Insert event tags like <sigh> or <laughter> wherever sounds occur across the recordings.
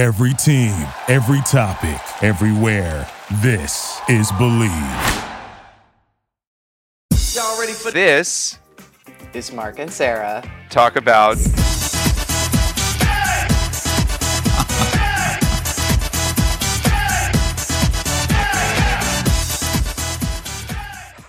Every team, every topic, everywhere. This is Believe. Y'all ready for This is Mark and Sarah. talk about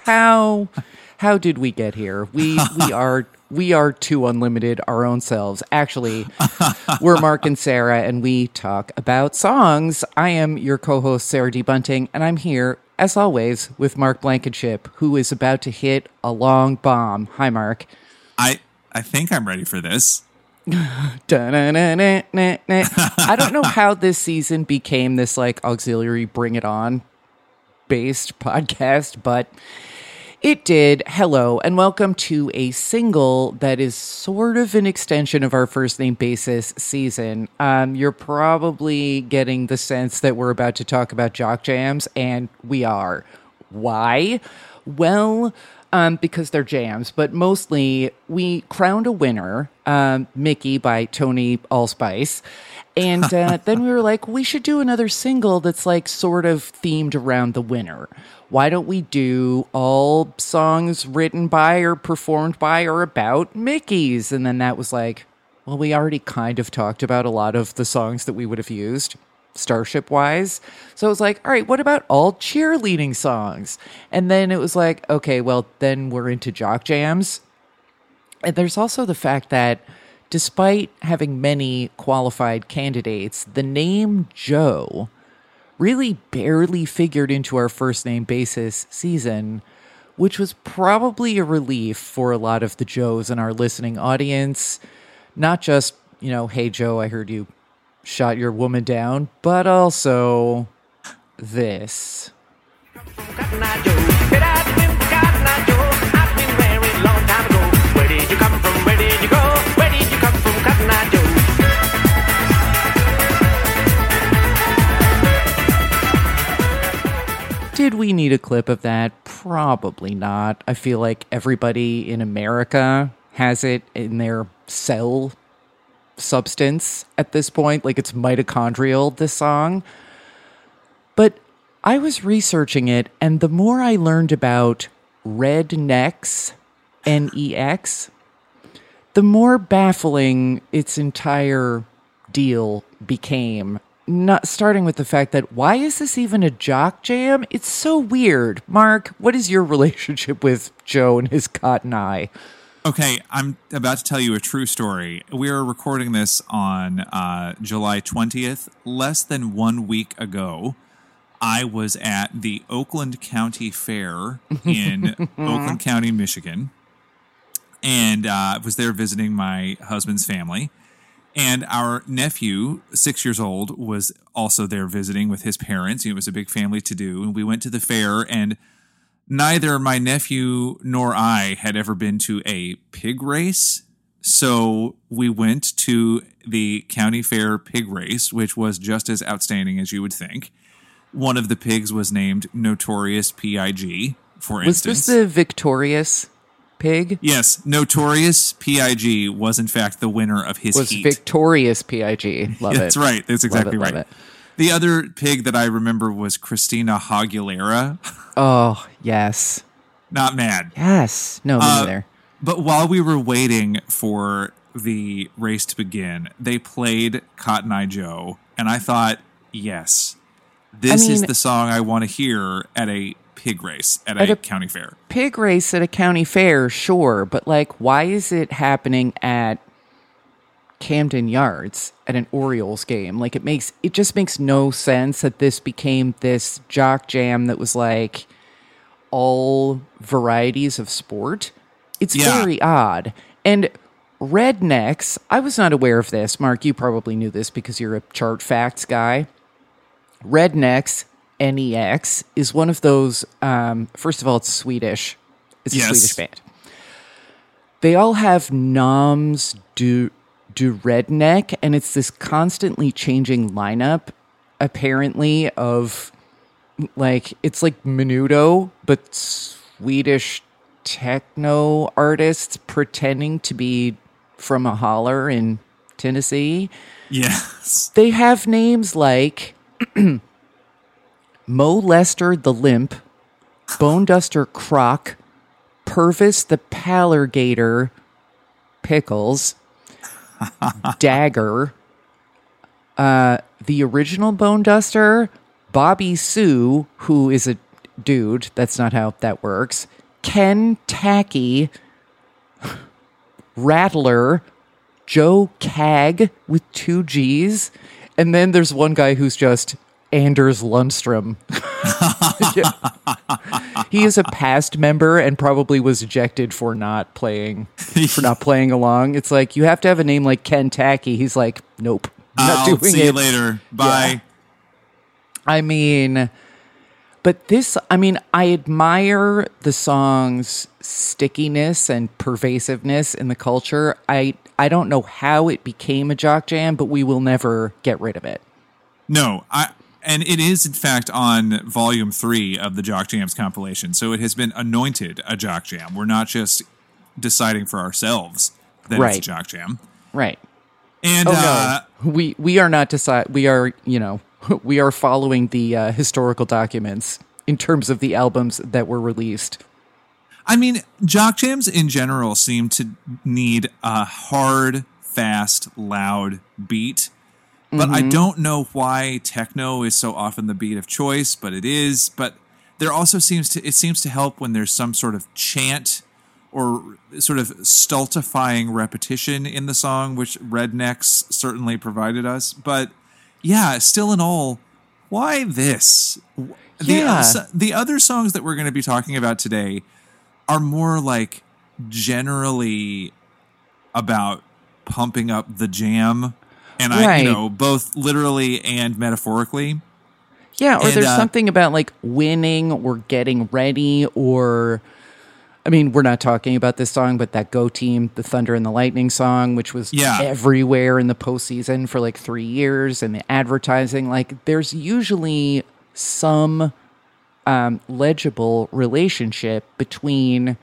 How how did we get here? We we <laughs> are we are too unlimited our own selves. Actually, <laughs> we're Mark and Sarah and we talk about songs. I am your co-host Sarah D Bunting and I'm here as always with Mark Blankenship who is about to hit a long bomb. Hi Mark. I I think I'm ready for this. <laughs> I don't know <laughs> how this season became this like auxiliary bring it on based podcast, but it did. Hello, and welcome to a single that is sort of an extension of our first name basis season. Um, you're probably getting the sense that we're about to talk about jock jams, and we are. Why? Well, um, because they're jams, but mostly we crowned a winner, um, Mickey by Tony Allspice. And uh, <laughs> then we were like, we should do another single that's like sort of themed around the winner. Why don't we do all songs written by or performed by or about Mickey's? And then that was like, well, we already kind of talked about a lot of the songs that we would have used starship wise. So it was like, all right, what about all cheerleading songs? And then it was like, okay, well, then we're into jock jams. And there's also the fact that despite having many qualified candidates, the name Joe really barely figured into our first name basis season, which was probably a relief for a lot of the Joes in our listening audience. Not just, you know, hey Joe, I heard you shot your woman down, but also this. Did we need a clip of that? Probably not. I feel like everybody in America has it in their cell substance at this point. Like it's mitochondrial, this song. But I was researching it, and the more I learned about Rednex, N E X, the more baffling its entire deal became. Not starting with the fact that why is this even a jock jam? It's so weird. Mark, what is your <laughs> relationship with Joe and his cotton eye? Okay, I'm about to tell you a true story. We are recording this on uh, July 20th. Less than one week ago, I was at the Oakland County Fair <laughs> in Oakland County, Michigan, and uh, was there visiting my husband's family. And our nephew, six years old, was also there visiting with his parents. It was a big family to do. And we went to the fair, and neither my nephew nor I had ever been to a pig race. So we went to the county fair pig race, which was just as outstanding as you would think. One of the pigs was named Notorious PIG, for Was instance. this the victorious pig? yes, Notorious PIG was in fact the winner of his Was heat. victorious PIG. <laughs> Love it. That's right. That's exactly love right. it. The other pig that I remember was Christina Aguilera. Oh, yes. Not mad. Yes. No, me Uh, neither. But while we were waiting for the race to begin, they played Cotton Eye Joe, and I thought, yes, this is mean- the song I want to hear at a pig race at, At a, a- county fair. Pig race at a county fair, sure, but like, why is it happening at Camden Yards at an Orioles game? Like, it makes it just makes no sense that this became this jock jam that was like all varieties of sport. It's Yeah. very odd. And Rednex, I was not aware of this. Mark, you probably knew this because you're a chart facts guy. Rednex, NEX, is one of those. Um, first of all, it's Swedish. It's a Yes. Swedish band. They all have noms do du redneck, and it's this constantly changing lineup. Apparently, of like it's like Menudo, but Swedish techno artists pretending to be from a holler in Tennessee. Yes. They have names like <clears throat> Mo Lester the Limp, Bone Duster Croc, Purvis the Palligator, Pickles, <laughs> Dagger, uh, the original Bone Duster, Bobby Sue, who is a dude. That's not how that works. Ken Tacky, Rattler, Joe Cagg with two G's, and then there's one guy who's just Anders Lundstrom. He is a past member and probably was ejected for not playing for not playing along. It's like you have to have a name like Ken Tacky. He's like, nope, not I'll doing see it. you later. Bye. I mean, but this, I mean, I admire the song's stickiness and pervasiveness in the culture. I I don't know how it became a jock jam, but we will never get rid of it. No, I and it is in fact on volume three of the Jock Jams compilation. So it has been anointed a Jock Jam. We're not just deciding for ourselves that it's a Jock Jam. Right. And Oh uh, no, we we are not decide. We are you know <laughs> we are following the uh, historical documents in terms of the albums that were released. I mean, Jock Jams in general seem to need a hard, fast, loud beat. But I mm-hmm. don't know why techno is so often the beat of choice, but it is. But there also seems to it seems to help when there's some sort of chant or sort of stultifying repetition in the song, which Rednex certainly provided us. But yeah, still in all, why this? The, Yeah. the other songs that we're going to be talking about today are more like generally about pumping up the jam and I Right. you know both literally and metaphorically. Yeah, or And, there's uh, something about like winning or getting ready or I mean, we're not talking about this song, but that Go Team, the Thunder and the Lightning song, which was Yeah. everywhere in the postseason for like three years, and the advertising, like there's usually some um, legible relationship between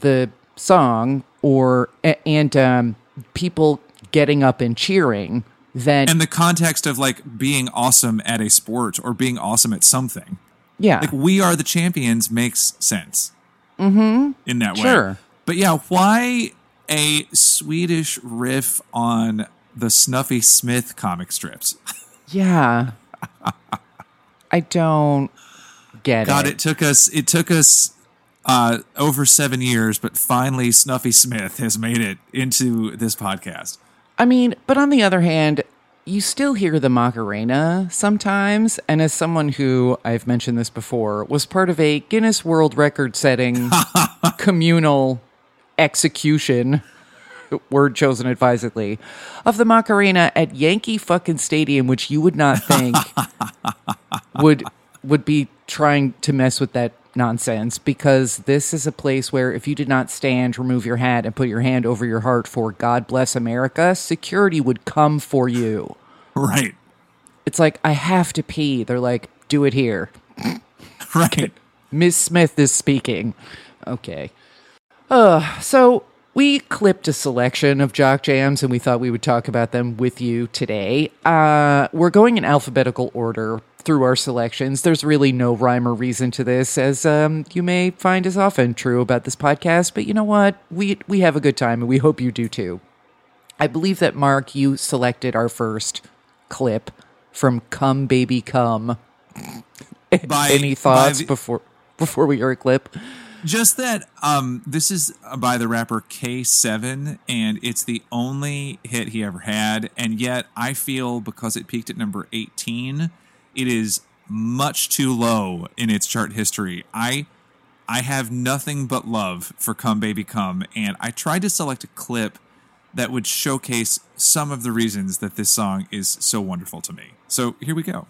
the song or and um, people getting up and cheering that And the context of like being awesome at a sport or being awesome at something. yeah Like we are the champions makes sense. Mm-hmm. In that way. Sure. But yeah, why a Swedish riff on the Snuffy Smith comic strips? <laughs> Yeah. I don't get God, it. it took us it took us uh, over seven years, but finally Snuffy Smith has made it into this podcast. I mean, but on the other hand, you still hear the Macarena sometimes. And as someone who, I've mentioned this before, was part of a Guinness World Record setting <laughs> communal execution, word chosen advisedly, of the Macarena at Yankee fucking Stadium, which you would not think <laughs> would would be trying to mess with that nonsense because this is a place where if you did not stand, remove your hat, and put your hand over your heart for God bless America, security would come for you. <laughs> Right. It's like, I have to pee. They're like, do it here. <laughs> Right. Miss Smith is speaking. Okay. Uh, so we clipped a selection of jock jams and we thought we would talk about them with you today. Uh, we're going in alphabetical order through our selections. There's really no rhyme or reason to this, as um, you may find is often true about this podcast. But you know what? We we have a good time and we hope you do too. I believe that Mark, you selected our first clip from "Come Baby Come." <laughs> By- Any thoughts by before before we hear a clip? Just that um, this is by the rapper K7, and it's the only hit he ever had. And yet, I feel because it peaked at number 18, it is much too low in its chart history. I I have nothing but love for Come Baby Come, and I tried to select a clip that would showcase some of the reasons that this song is so wonderful to me. So here we go.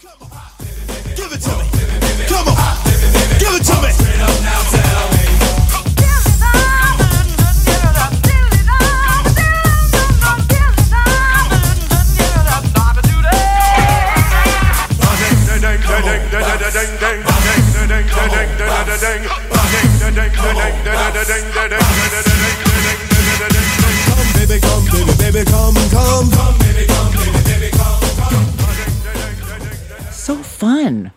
Give it to me. Come on. Give it to me. So fun.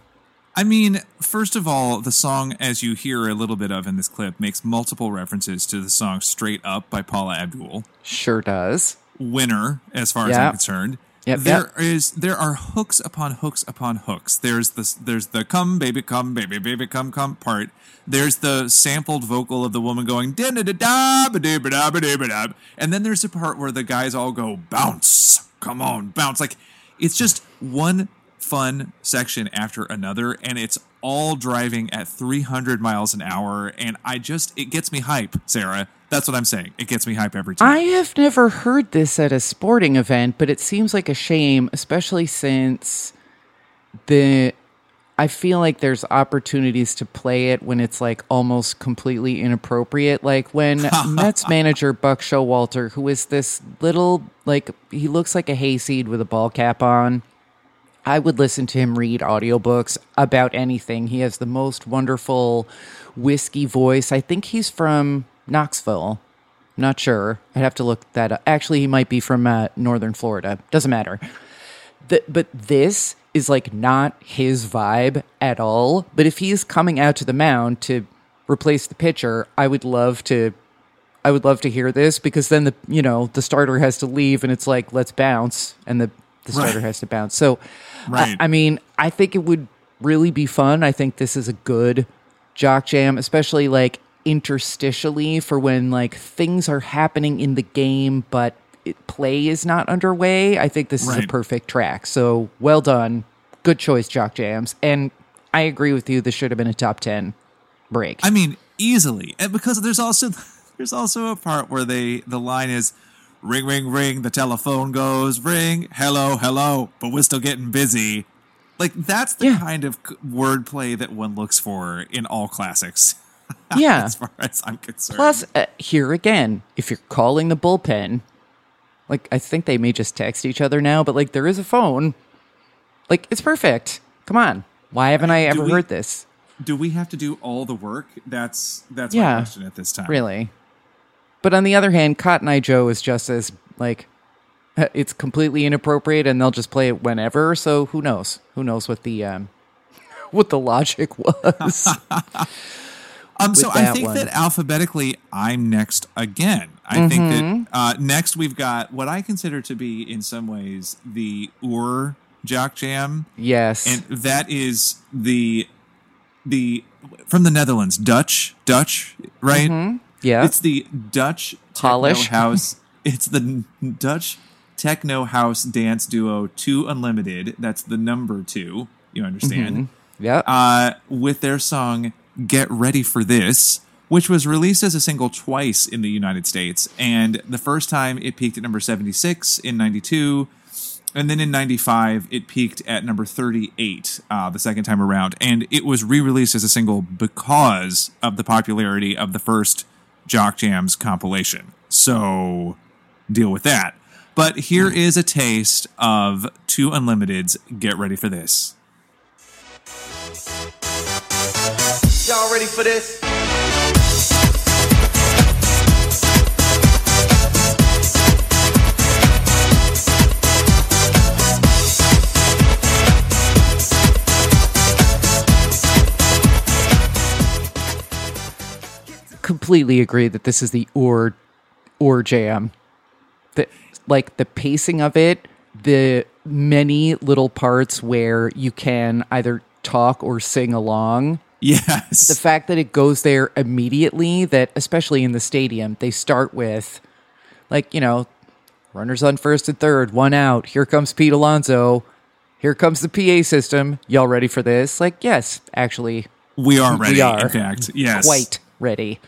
I mean, first of all, the song, as you hear a little bit of in this clip, makes multiple references to the song Straight Up by Paula Abdul. Sure does. Winner, as far as I'm concerned. Yep, There yep. is there are hooks upon hooks upon hooks. There's this there's the come baby come baby baby come come part. There's the sampled vocal of the woman going da da da da ba da ba da ba da ba da. And then there's a part where the guys all go bounce. Come on, bounce. Like it's just one fun section after another and it's all driving at 300 miles an hour and I just it gets me hype, Sarah. That's what I'm saying. It gets me hype every time. I have never heard this at a sporting event, but it seems like a shame, especially since the I feel like there's opportunities to play it when it's like almost completely inappropriate. Like when <laughs> Mets manager Buck Showalter, who is this little like he looks like a hayseed with a ball cap on. I would listen to him read audiobooks about anything. He has the most wonderful whiskey voice. I think he's from Knoxville. Not sure. I'd have to look that up. Actually, he might be from uh, northern Florida. Doesn't matter. The, but this is like not his vibe at all. But if he's coming out to the mound to replace the pitcher, I would love to. I would love to hear this because then the you know the starter has to leave and it's like let's bounce and the the starter Right. has to bounce. So, Right. I, I mean, I think it would really be fun. I think this is a good jock jam, especially like interstitially for when like things are happening in the game, but it, play is not underway. I think this is a perfect track. So well done, good choice, jock jams. And I agree with you. This should have been a top ten break. I mean, easily, and because there's also there's also a part where they the line is ring ring ring the telephone goes ring hello hello but we're still getting busy like that's the Yeah. kind of wordplay that one looks for in all classics <laughs> yeah. as far as i'm concerned Plus, uh, here again, if you're calling the bullpen, like I think they may just text each other now, but like there is a phone. Like it's perfect. Come on, why haven't I, ever we- heard this? do we have to do all the work that's that's Yeah. my question at this time Really? But on the other hand, Cotton Eye Joe is just as like it's completely inappropriate, and they'll just play it whenever. So who knows? Who knows what the um, <laughs> what the logic was? <laughs> Um, so I think one. that alphabetically, I'm next again. I think Mm-hmm. that uh, next we've got what I consider to be, in some ways, the Ur Jock Jam, yes. and that is the the from the Netherlands, Dutch, Dutch, right? yeah. It's the Dutch techno Polish. house. <laughs> It's the Dutch techno house dance duo Two Unlimited. That's the number two. You understand? yeah. uh, with their song Get Ready for This, which was released as a single twice in the United States. And the first time it peaked at number 76 in 92. And then in 95, it peaked at number 38 uh, the second time around. And it was re released as a single because of the popularity of the first Jock Jams compilation. So deal with that. But here is a taste of Two Unlimited's Get Ready for This. Y'all ready for this? completely agree that this is the or or jam. The like the pacing of it, the many little parts where you can either talk or sing along. Yes. The fact that it goes there immediately, that especially in the stadium, they start with like, you know, runners on first and third, one out. Here comes Pete Alonso. Here comes the PA system. Y'all ready for this? Like, yes, actually, We are <laughs> ready. we are In fact, yes. quite ready.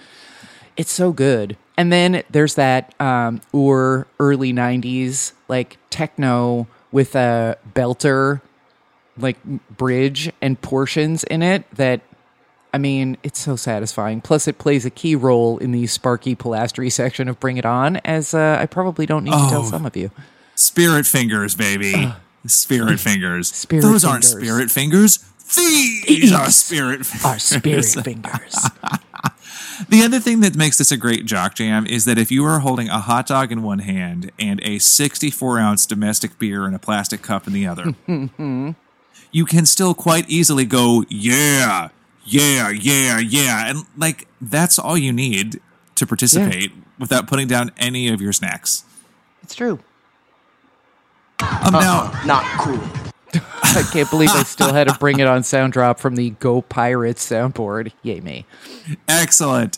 It's so good. And then there's that um, or early '90s like techno with a belter, like bridge and portions in it. That I mean, it's so satisfying. Plus, it plays a key role in the Sparky Polastri section of Bring It On, as uh, I probably don't need to tell Oh. some of you. Spirit fingers, baby. Spirit fingers. <sighs> Spirit Those aren't spirit fingers. These are spirit fingers. Are spirit <laughs> fingers. fingers. <laughs> The other thing that makes this a great jock jam is that if you are holding a hot dog in one hand and a 64 ounce domestic beer in a plastic cup in the other, <laughs> you can still quite easily go, yeah, yeah, yeah, yeah. And like, that's all you need to participate without putting down any of your snacks. It's true. Um, now, Not cool. <laughs> I can't believe I still had to bring it on sound drop from the Go Pirates soundboard. Yay me. excellent.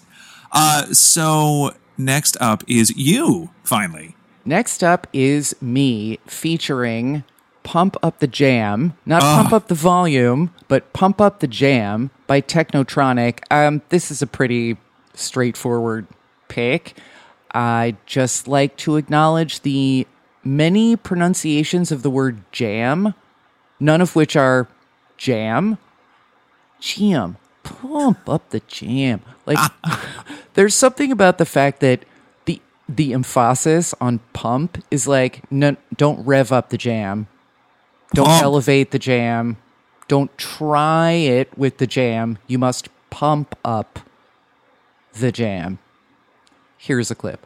Uh, so next up is you, finally. Next up is me featuring Pump Up the Jam. Not Pump Up the Volume, but Pump Up the Jam by Technotronic. Um, this is a pretty straightforward pick. I just like to acknowledge the many pronunciations of the word jam, none of which are jam. Jam. Pump up the jam. Like <laughs> there's something about the fact that the the emphasis on pump is like no, don't rev up the jam. Don't Pump. elevate the jam. Don't try it with the jam. You must pump up the jam. Here's a clip.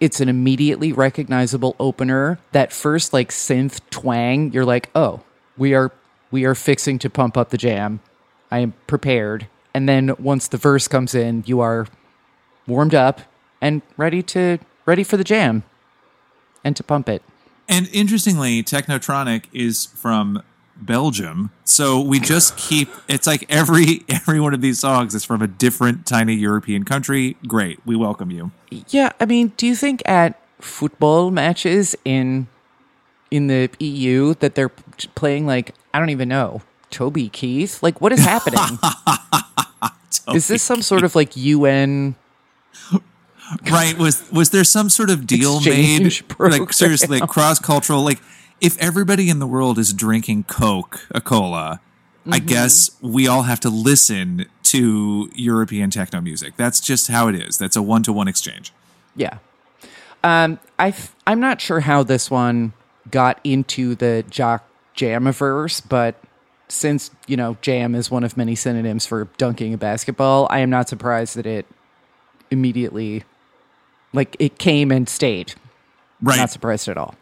It's an immediately recognizable opener. That first like synth twang, you're like, "Oh, we are we are fixing to pump up the jam. I am prepared." And then once the verse comes in, you are warmed up and ready to ready for the jam and to pump it. And interestingly, Technotronic is from Belgium. So we just keep it's like every <laughs> every one of these songs is from a different tiny European country. Great. We welcome you. Yeah, I mean, do you think at football matches in in the EU that they're playing like I don't even know Toby Keith? Like, what is happening? <laughs> is this some sort of like UN? right was was there some sort of deal Exchange made program. like seriously like cross-cultural like if everybody in the world is drinking Coca-Cola i Mm-hmm. guess we all have to listen to european techno music that's just how it is that's a one-to-one exchange Yeah, um, I I'm not sure how this one got into the jock jamiverse, but since you know jam is one of many synonyms for dunking a basketball, I am not surprised that it immediately like it came and stayed. right Not surprised at all.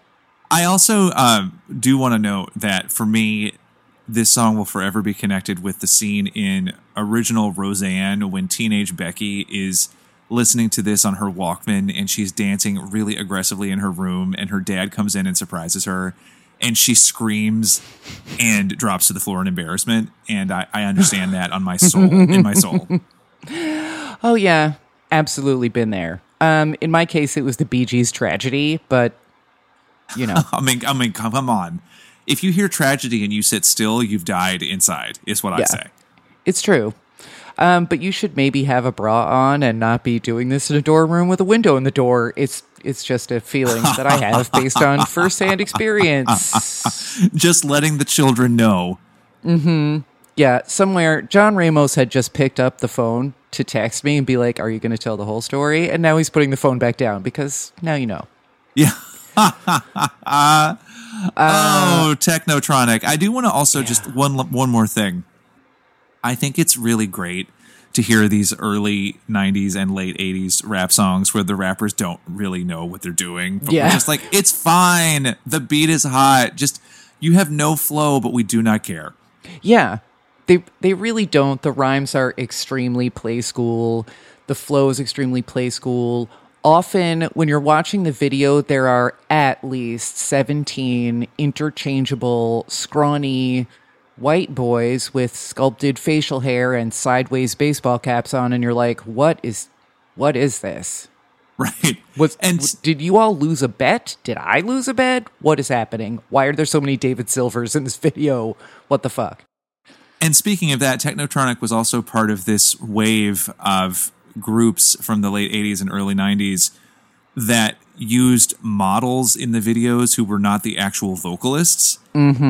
I also um, do want to note that for me, this song will forever be connected with the scene in original Roseanne when teenage Becky is listening to this on her Walkman and she's dancing really aggressively in her room, and her dad comes in and surprises her. And she screams and drops to the floor in embarrassment. And I, I understand that on my soul, in my soul. <laughs> Oh yeah, absolutely been there. Um, in my case, it was the Bee Gees tragedy, but you know, <laughs> I mean, I mean, come come on. If you hear tragedy and you sit still, you've died inside, is what I say. it's true. Um, but you should maybe have a bra on and not be doing this in a dorm room with a window in the door. It's it's just a feeling that I have <laughs> based on firsthand experience. <laughs> Just letting the children know Yeah, somewhere John Ramos had just picked up the phone to text me and be like, "Are you going to tell the whole story?" And now he's putting the phone back down because now you know. Yeah. <laughs> Uh, oh, Technotronic. I do want to also just one one more thing. I think it's really great to hear these early 90s and late 80s rap songs where the rappers don't really know what they're doing. But we're Yeah. just like, it's fine. The beat is hot. Just you have no flow, but we do not care. Yeah. They they really don't. The rhymes are extremely play school. The flow is extremely play school. Often when you're watching the video, there are at least 17 interchangeable, scrawny white boys with sculpted facial hair and sideways baseball caps on, and you're like, what is what is this? <laughs> Right. Was and did you all lose a bet? Did I lose a bet? What is happening? Why are there so many David Silvers in this <laughs> video? What the fuck? And speaking of that, Technotronic was also part of this wave of groups from the late 80s and early 90s that used models in the videos who were not the actual vocalists.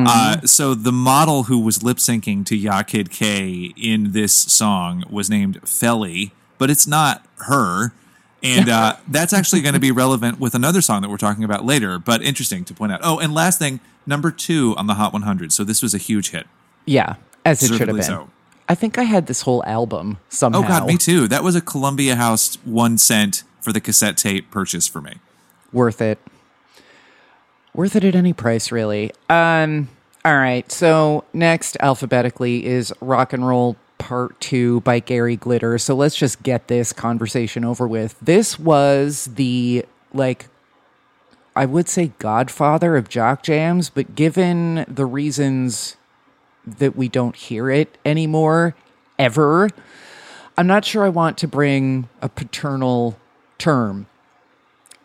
Uh, so the model who was lip syncing to Ya Kid K in this song was named Felly, but it's not her. And uh, <laughs> that's actually going to be relevant with another song that we're talking about later, but interesting to point out. Oh, and last thing, number two on the Hot 100. So this was a huge hit. Yeah, as it should have been. So. I think I had this whole album somehow. Oh God, me too. That was a Columbia House one cent for the cassette tape purchase for me. Worth it. Worth it at any price, really. Um. All right. So next, alphabetically, is Rock and Roll Part Two by Gary Glitter. So let's just get this conversation over with. This was the like I would say godfather of jock jams, but given the reasons that we don't hear it anymore ever, I'm not sure I want to bring a paternal term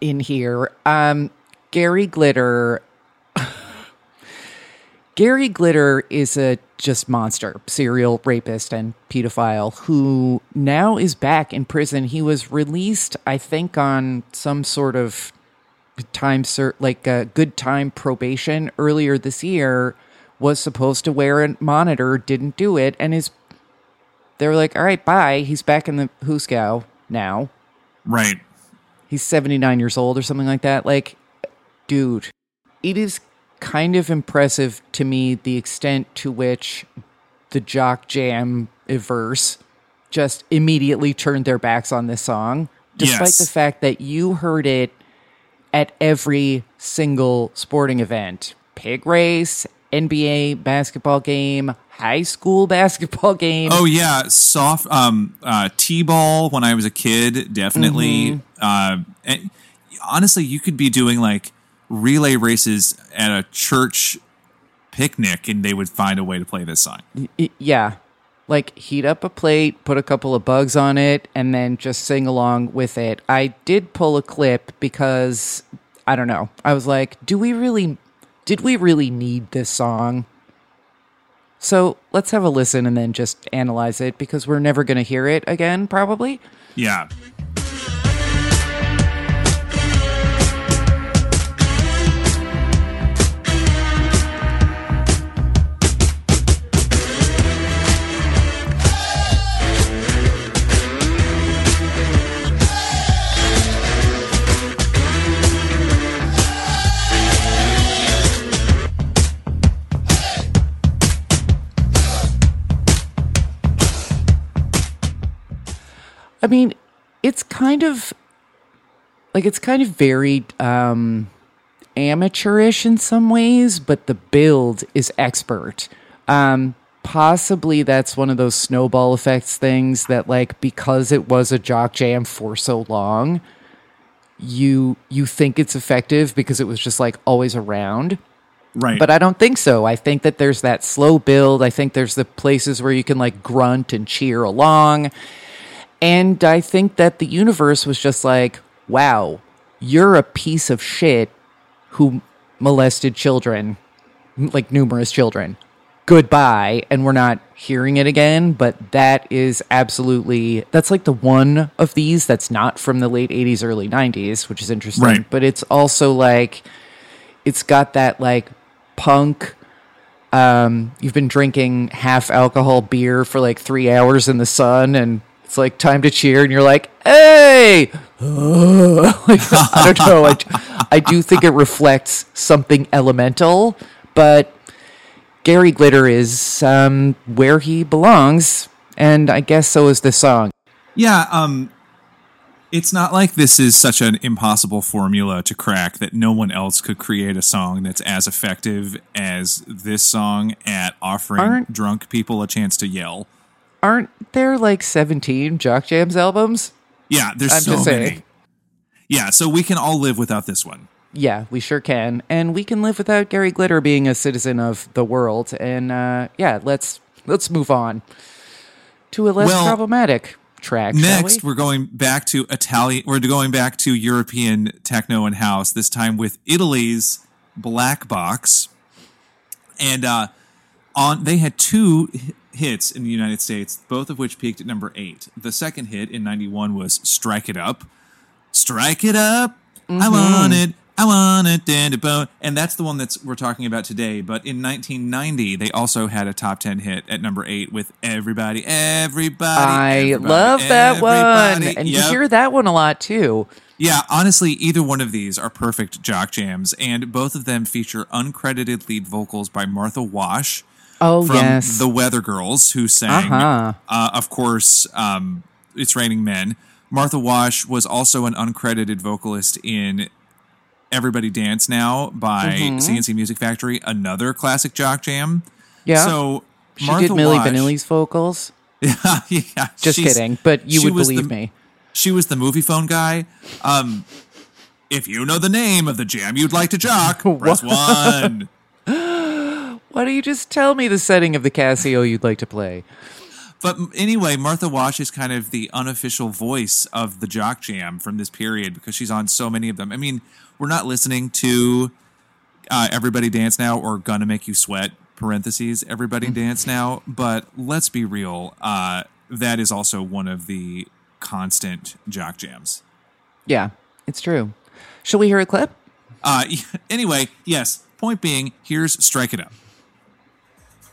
in here. Um, Gary Glitter. <laughs> Gary Glitter is a just monster, serial rapist and pedophile who now is back in prison. He was released, I think, on some sort of time like a good time probation earlier this year was supposed to wear a monitor didn't do it and is they were like all right bye he's back in the Huskow now Right. he's 79 years old or something like that like dude it is kind of impressive to me the extent to which the jock jam verse just immediately turned their backs on this song despite Yes. the fact that you heard it at every single sporting event pig race nba basketball game high school <laughs> basketball game. Oh yeah, soft um uh T-ball when I was a kid, definitely. Uh and honestly, you could be doing like relay races at a church picnic and they would find a way to play this song. Yeah. Like heat up a plate put a couple of bugs on it and then just sing along with it. I did pull a clip because i don't know. I was like do we really did we really need this song so let's have a listen and then just analyze it because we're never going to hear it again probably Yeah. Mean, it's kind of like it's kind of very um amateurish in some ways, but the build is expert. Um possibly that's one of those snowball effects things that like because it was a jock jam for so long, you you think it's effective because it was just like always around. Right. But I don't think so. I think that there's that slow build. I think there's the places where you can like grunt and cheer along. And I think that the universe was just like, wow, you're a piece of shit who molested children, like numerous children. Goodbye. And we're not hearing it again, but that is absolutely, that's like the one of these that's not from the late 80s, early 90s, which is interesting. Right. But it's also like, it's got that like punk um you've been drinking half alcohol beer for like three hours in the sun and it's like time to cheer and you're like hey <laughs> like, i don't know I, I do think it reflects something elemental but gary glitter is um where he belongs and i guess so is this song Yeah, um it's not like this is such an impossible formula to crack that no one else could create a song that's as effective as this song at offering Aren't- drunk people a chance to yell. Aren't there like 17 jock jams albums Yeah, there's I'm so just many. saying. Yeah, so we can all live without this one. Yeah, we sure can, and we can live without Gary Glitter being a citizen of the world. And uh, yeah, let's let's move on to a less Well, problematic track. Next, shall we? we're going back to Italian. We're going back to European techno and house. This time with Italy's Black Box, and uh, on they had two hits in the United States, both of which peaked at number eight. The second hit in 91 was Strike It Up. Strike It Up. I mm-hmm. want it. I want it. da, da, bo. And that's the one that's we're talking about today. But in 1990, they also had a top 10 hit at number eight with Everybody, Everybody. I Everybody, love that one. And Yep. you hear that one a lot too. Yeah, honestly, either one of these are perfect jock jams, and both of them feature uncredited lead vocals by Martha Wash Oh, from yes. the Weather Girls, who sang, Uh-huh. uh, of course, um, "It's Raining Men." Martha Wash was also an uncredited vocalist in "Everybody Dance Now" by Mm-hmm. C+C Music Factory, another classic jock jam. yeah. So she Martha did Millie Wash, Vanilli's vocals. <laughs> yeah, Just she's- kidding. But you would believe the- me. She was the movie phone guy. Um, if you know the name of the jam you'd like to jock, <laughs> press one. Why don't you just tell me the setting of the Casio you'd like to play? But anyway, Martha Wash is kind of the unofficial voice of the jock jam from this period because she's on so many of them. I mean, we're not listening to uh, Everybody Dance Now or Gonna Make You Sweat, parentheses, Everybody Dance Now. But let's be real, uh, that is also one of the constant jock jams. Yeah, it's true. Shall we hear a clip? Uh, <laughs> anyway, yes, point being, here's Strike It Up.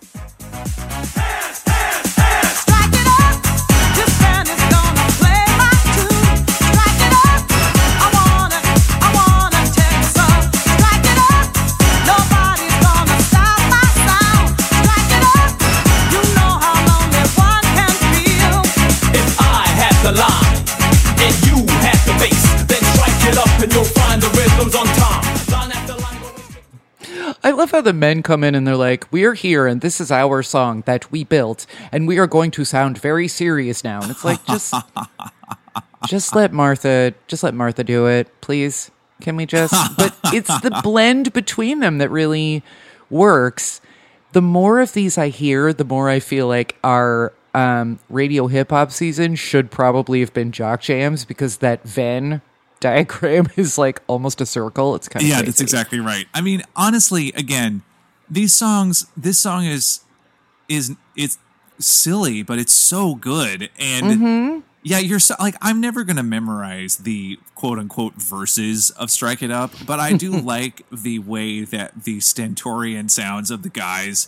Música I love how the men come in and they're like, "We're here, and this is our song that we built, and we are going to sound very serious now." And it's like, just, <laughs> just let Martha, just let Martha do it, please. Can we just? But it's the <laughs> blend between them that really works. The more of these I hear, the more I feel like our um, radio hip hop season should probably have been jock jams because that Venn diagram <laughs> is like almost a circle. It's kind of Yeah, that's exactly right. I mean, honestly, again, these songs, this song is is it's silly, but it's so good. And Mm-hmm. yeah, you're so, like, I'm never gonna memorize the quote unquote verses of "Strike It Up," but I do <laughs> like the way that the stentorian sounds of the guys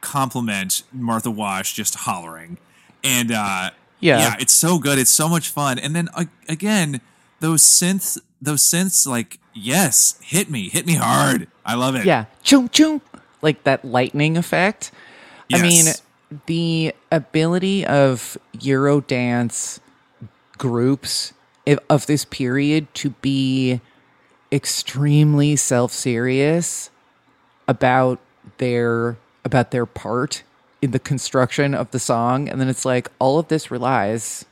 complement Martha Wash just hollering. And uh Yeah. yeah, it's so good. It's so much fun. And then uh, again, those synths, those synths, like yes, hit me, hit me hard. I love it. Yeah, chung chung, like that lightning effect. I mean, the ability of Eurodance groups of this period to be extremely self-serious about their about their part in the construction of the song and then it's like all of this relies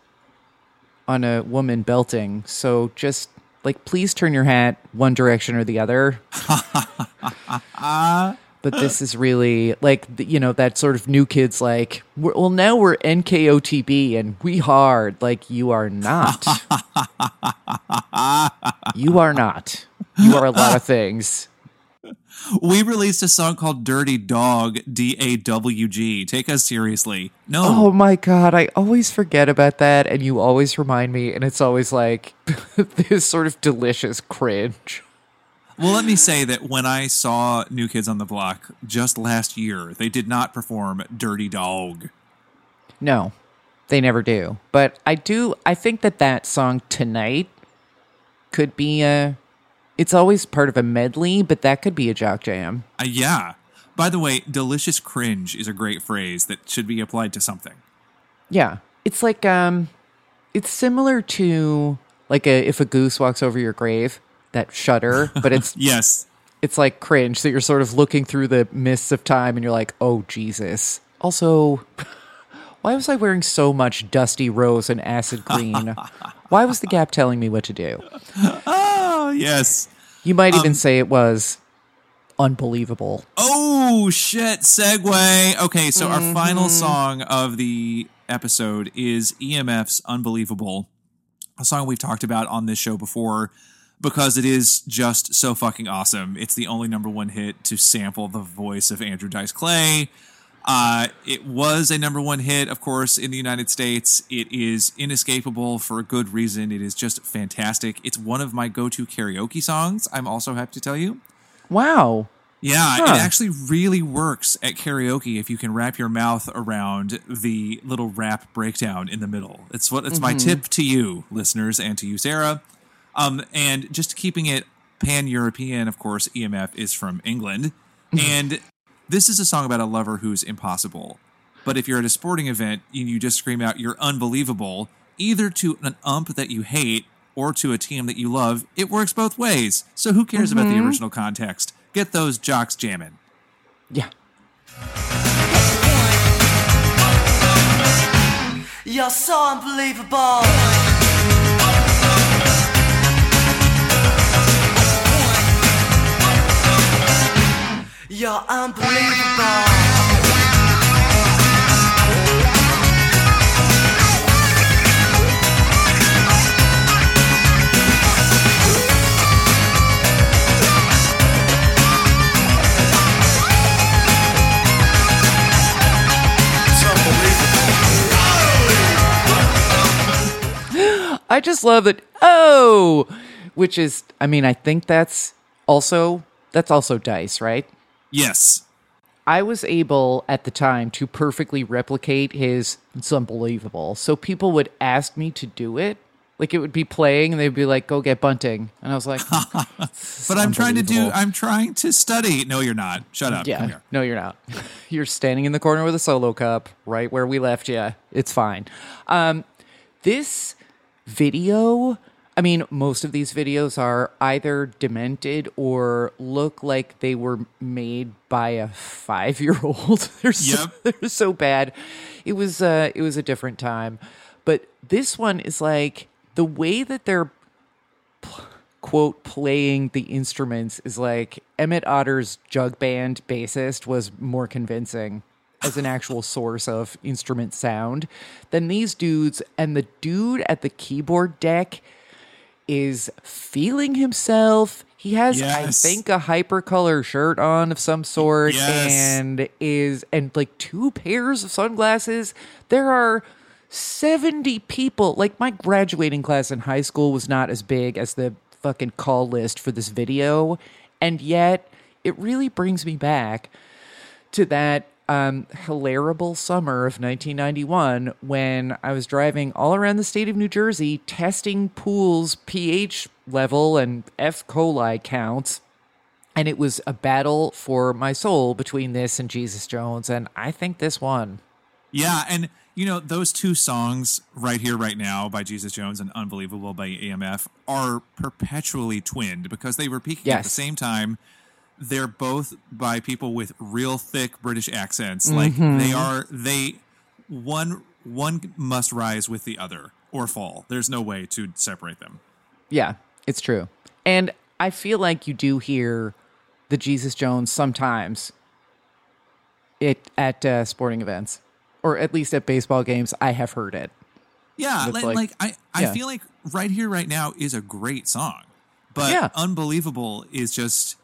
on a woman belting. So just like please turn your hat one direction or the other. <laughs> But this is really like you know that sort of new kids like well now we're nkotb and we hard. Like you are not. <laughs> You are not. You are a lot of things We released a song called Dirty Dog, D A W G. Take us seriously. No. oh my god i always forget about that and you always remind me and it's always like <laughs> this sort of delicious cringe Well, let me say that when I saw New Kids on the Block just last year, they did not perform Dirty Dog. no they never do but i do i think that that song tonight could be a it's always part of a medley but that could be a jock jam Uh, yeah. By the way, delicious cringe is a great phrase that should be applied to something. Yeah. It's like um it's similar to like a if a goose walks over your grave, that shudder, but it's <laughs> Yes. it's like cringe. So you're sort of looking through the mists of time and you're like, "Oh Jesus." Also, <laughs> why was I wearing so much dusty rose and acid green? <laughs> why was the Gap telling me what to do? Oh, yes. You might even um, say it was unbelievable. Oh shit! Segue. Okay, so our final mm-hmm. song of the episode is EMF's "Unbelievable," a song we've talked about on this show before because it is just so fucking awesome. It's the only number one hit to sample the voice of Andrew Dice Clay. Uh, it was a number one hit, of course, in the United States. It is inescapable for a good reason. It is just fantastic. It's one of my go-to karaoke songs. I'm also happy to tell you. Wow. Yeah, Huh. it actually really works at karaoke if you can wrap your mouth around the little rap breakdown in the middle. It's what it's my tip to you, listeners, and to you, Sarah. Um, and just keeping it pan European, of course, EMF is from England, and this is a song about a lover who's impossible. But if you're at a sporting event and you just scream out "You're unbelievable," either to an ump that you hate or to a team that you love, it works both ways. So who cares about the mm-hmm. original context? Get those jocks jamming. Yeah. You're so unbelievable. You're unbelievable. I just love it. Oh, which is, I mean, I think that's also that's also dice, right? Yes. I was able at the time to perfectly replicate his. It's unbelievable. So people would ask me to do it. Like it would be playing, and they'd be like, "Go get bunting," and I was like, <laughs> But I'm trying to do. I'm trying to study. No, you're not. Shut up. "Yeah, no, you're not. <laughs> you're standing in the corner with a solo cup, right where we left you. It's fine." Um, this video i mean most of these videos are either demented or look like they were made by a five year old <laughs> they're, so, Yep. <laughs> they're so bad. It was uh it was a different time. But this one is like the way that they're quote playing the instruments is like emmett otter's jug band bassist was more convincing as an actual <laughs> source of instrument sound than these dudes. And the dude at the keyboard deck is feeling himself he has Yes. i think a hypercolor shirt on of some sort Yes. and is and like two pairs of sunglasses there are 70 people like my graduating class in high school was not as big as the fucking call list for this video and yet it really brings me back to that um, hilarable summer of 1991 when I was driving all around the state of New Jersey testing pools pH level and F. coli counts. And it was a battle for my soul between this and Jesus Jones. And I think this won. Yeah, and you know those two songs right here, right now, by Jesus Jones and "Unbelievable" by EMF, are perpetually twinned because they were peaking at the same time. They're both by people with real thick British accents. Like Mm-hmm. they are, they one one must rise with the other or fall. There's no way to separate them. Yeah, it's true. And I feel like you do hear the Jesus Jones sometimes it at uh, sporting events or at least at baseball games. I have heard it. Yeah, like, like- like I, I yeah. feel like right here, right now is a great song, but Yeah. unbelievable is just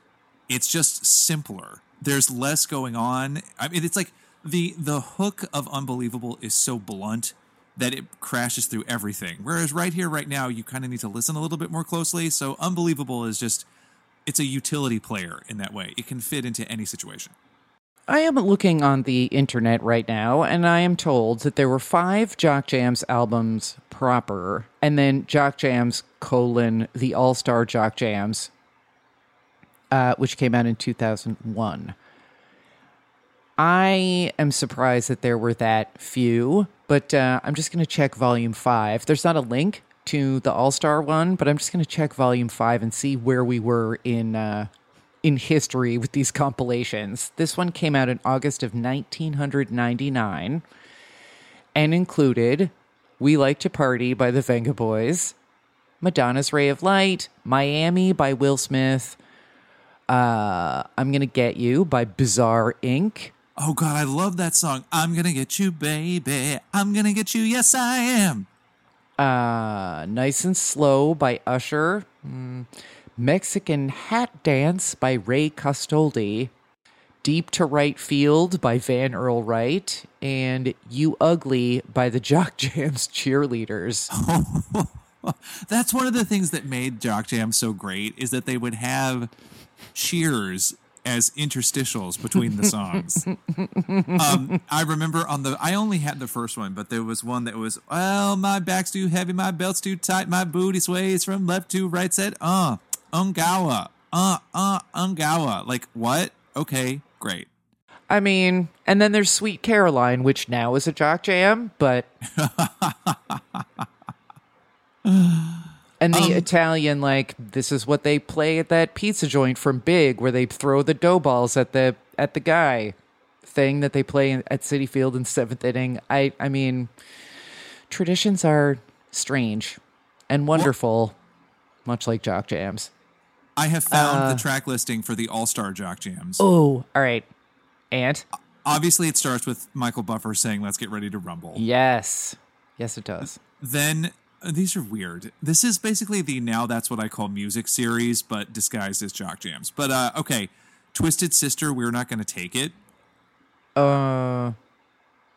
it's just simpler. There's less going on. I mean, it's like the the hook of unbelievable is so blunt that it crashes through everything. Whereas right here, right now, you kind of need to listen a little bit more closely. So unbelievable is just it's a utility player in that way. It can fit into any situation. I am looking on the internet right now, and I am told that there were five Jock Jams albums proper, and then Jock Jams colon the All Star Jock Jams, uh, which came out in two thousand one. I am surprised that there were that few, but uh, I'm just going to check volume five. There's not a link to the All Star one, but I'm just going to check volume five and see where we were in uh, in history with these compilations. This one came out in August of 1999 and included "We Like to Party" by the Vengaboys, Madonna's "Ray of Light," "Miami" by Will Smith. Uh, I'm gonna get you by Bizarre Inc. Oh God, I love that song. I'm gonna get you, baby. I'm gonna get you. Yes, I am. Uh, Nice and Slow by Usher. Mm, Mexican Hat Dance by Ray Castoldi. Deep to Right Field by Van Earl Wright, and You Ugly by the Jock <laughs> Jams cheerleaders. <laughs> That's one of the things that made Jock Jam so great is that they would have cheers as interstitials between the songs. <laughs> um, I remember on the I only had the first one, but there was one that was well, my back's too heavy, my belt's too tight, my booty sways from left to right. Said, uh, ungawa, uh, uh, ungawa. Like what? Okay, great. I mean, and then there's Sweet Caroline, which now is a Jock Jam, but. <laughs> And the Italian, like this is what they play at that pizza joint from Big, where they throw the dough balls at the at the guy thing that they play in, at Citi Field in seventh inning. I I mean, traditions are strange and wonderful, much like jock jams. I have found the track listing for the All Star Jock Jams. Oh, all right, and Obviously, it starts with Michael Buffer saying, "Let's get ready to rumble." yes, yes, it does. Then uh, these are weird. This is basically the now that's what I call music series, but disguised as jock jams. But uh, okay, Twisted Sister, we're not going to take it. Uh,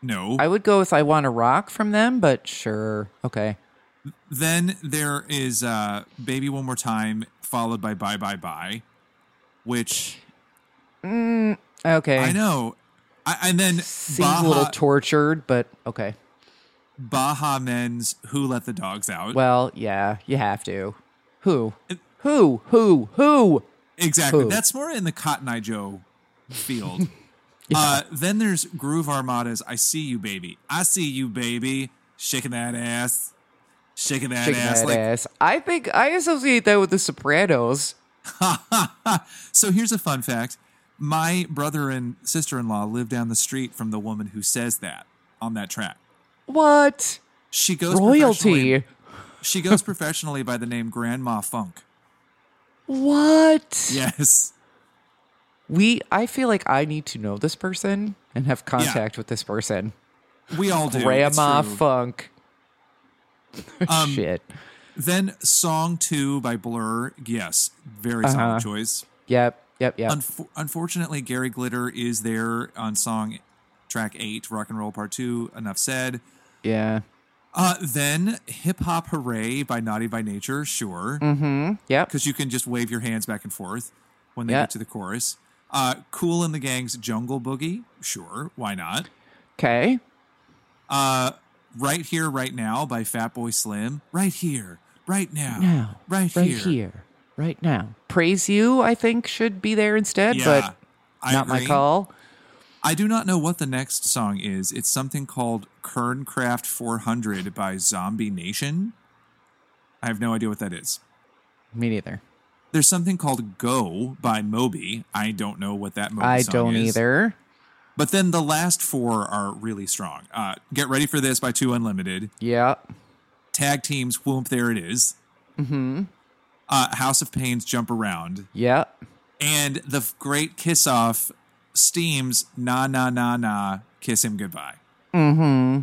No. I would go with I Want to Rock from them, but sure, okay. then there is uh, Baby One More Time, followed by Bye Bye Bye, which Okay. I know. I, and then Seems a little tortured, but okay. Baha Men's Who Let the Dogs Out. Well, yeah, you have to. Who? Who? Who? Who? Exactly. Who? That's more in the Cotton Eye Joe field. <laughs> uh, then there's Groove Armada's I See You Baby. I See You Baby. Shaking that ass. Shaking that Shaking ass. that like, ass. I think I associate that with the Sopranos. <laughs> So here's a fun fact. My brother and sister in law live down the street from the woman who says that on that track. What? She goes Royalty. She goes professionally by the name Grandma Funk. What? Yes. We I feel like I need to know this person and have contact with this person. We all do. Grandma. Funk. <laughs> Um, Shit. Then Song 2 by Blur. Yes. Very solid Uh-huh. choice. Yep. Yep. Yep. Unf- unfortunately, Gary Glitter is there on song track 8, Rock and Roll Part 2. Enough said. Yeah. Uh, then Hip Hop Hooray by Naughty by Nature. Sure. Mm-hmm. Yeah. because you can just wave your hands back and forth when they Yeah. get to the chorus. Uh, Kool and the Gang's Jungle Boogie, sure, why not? Okay. Right Here, Right Now by Fatboy Slim, right here, right now, Now. right, Right here. here. Right now. Praise you, I think, should be there instead, Yeah, but not my call. I do not know what the next song is. It's something called Kernkraft 400 by Zombie Nation. I have no idea what that is. Me neither. There's something called Go by Moby. I don't know what that Moby I song don't is. either. But then the last four are really strong. Uh, Get Ready for This by Two Unlimited. Yeah. Tag Teams, Whoomp, there it is. Mm-hmm. Uh, House of Pains, Jump Around. Yeah. And the great Kiss Off, Steam's Na Na Na Na, Kiss Him Goodbye. Mm-hmm.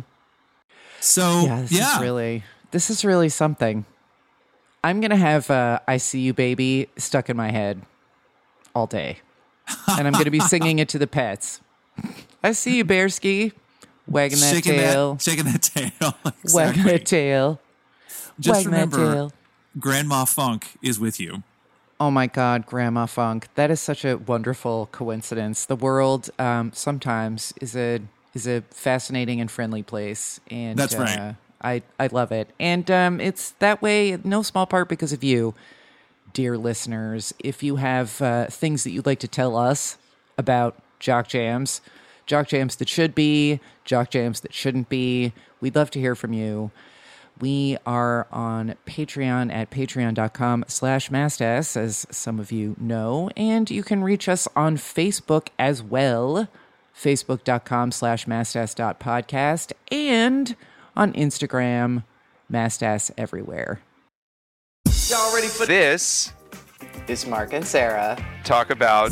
So, Yeah, this yeah. is really this is really something. I'm gonna have uh, "I See You, Baby" stuck in my head all day, and I'm gonna be <laughs> singing it to the pets. I see you, Bearski, wagging that shaking tail, that, shaking that tail. <laughs> wagging that tail, Just wagging that remember, tail. Grandma Funk is with you. Oh my God, Grandma Funk! That is such a wonderful coincidence. The world um, sometimes is a is a fascinating and friendly place, and That's uh, right. I I love it, and um, it's that way no small part because of you, dear listeners. If you have uh, things that you'd like to tell us about Jock Jams, Jock Jams that should be, Jock Jams that shouldn't be, we'd love to hear from you. We are on Patreon at patreon.com slash mastass, as some of you know, and you can reach us on Facebook as well, facebook.com slash mastass.podcast, and on Instagram, mastass everywhere. Y'all ready for This is Mark and Sarah. talk about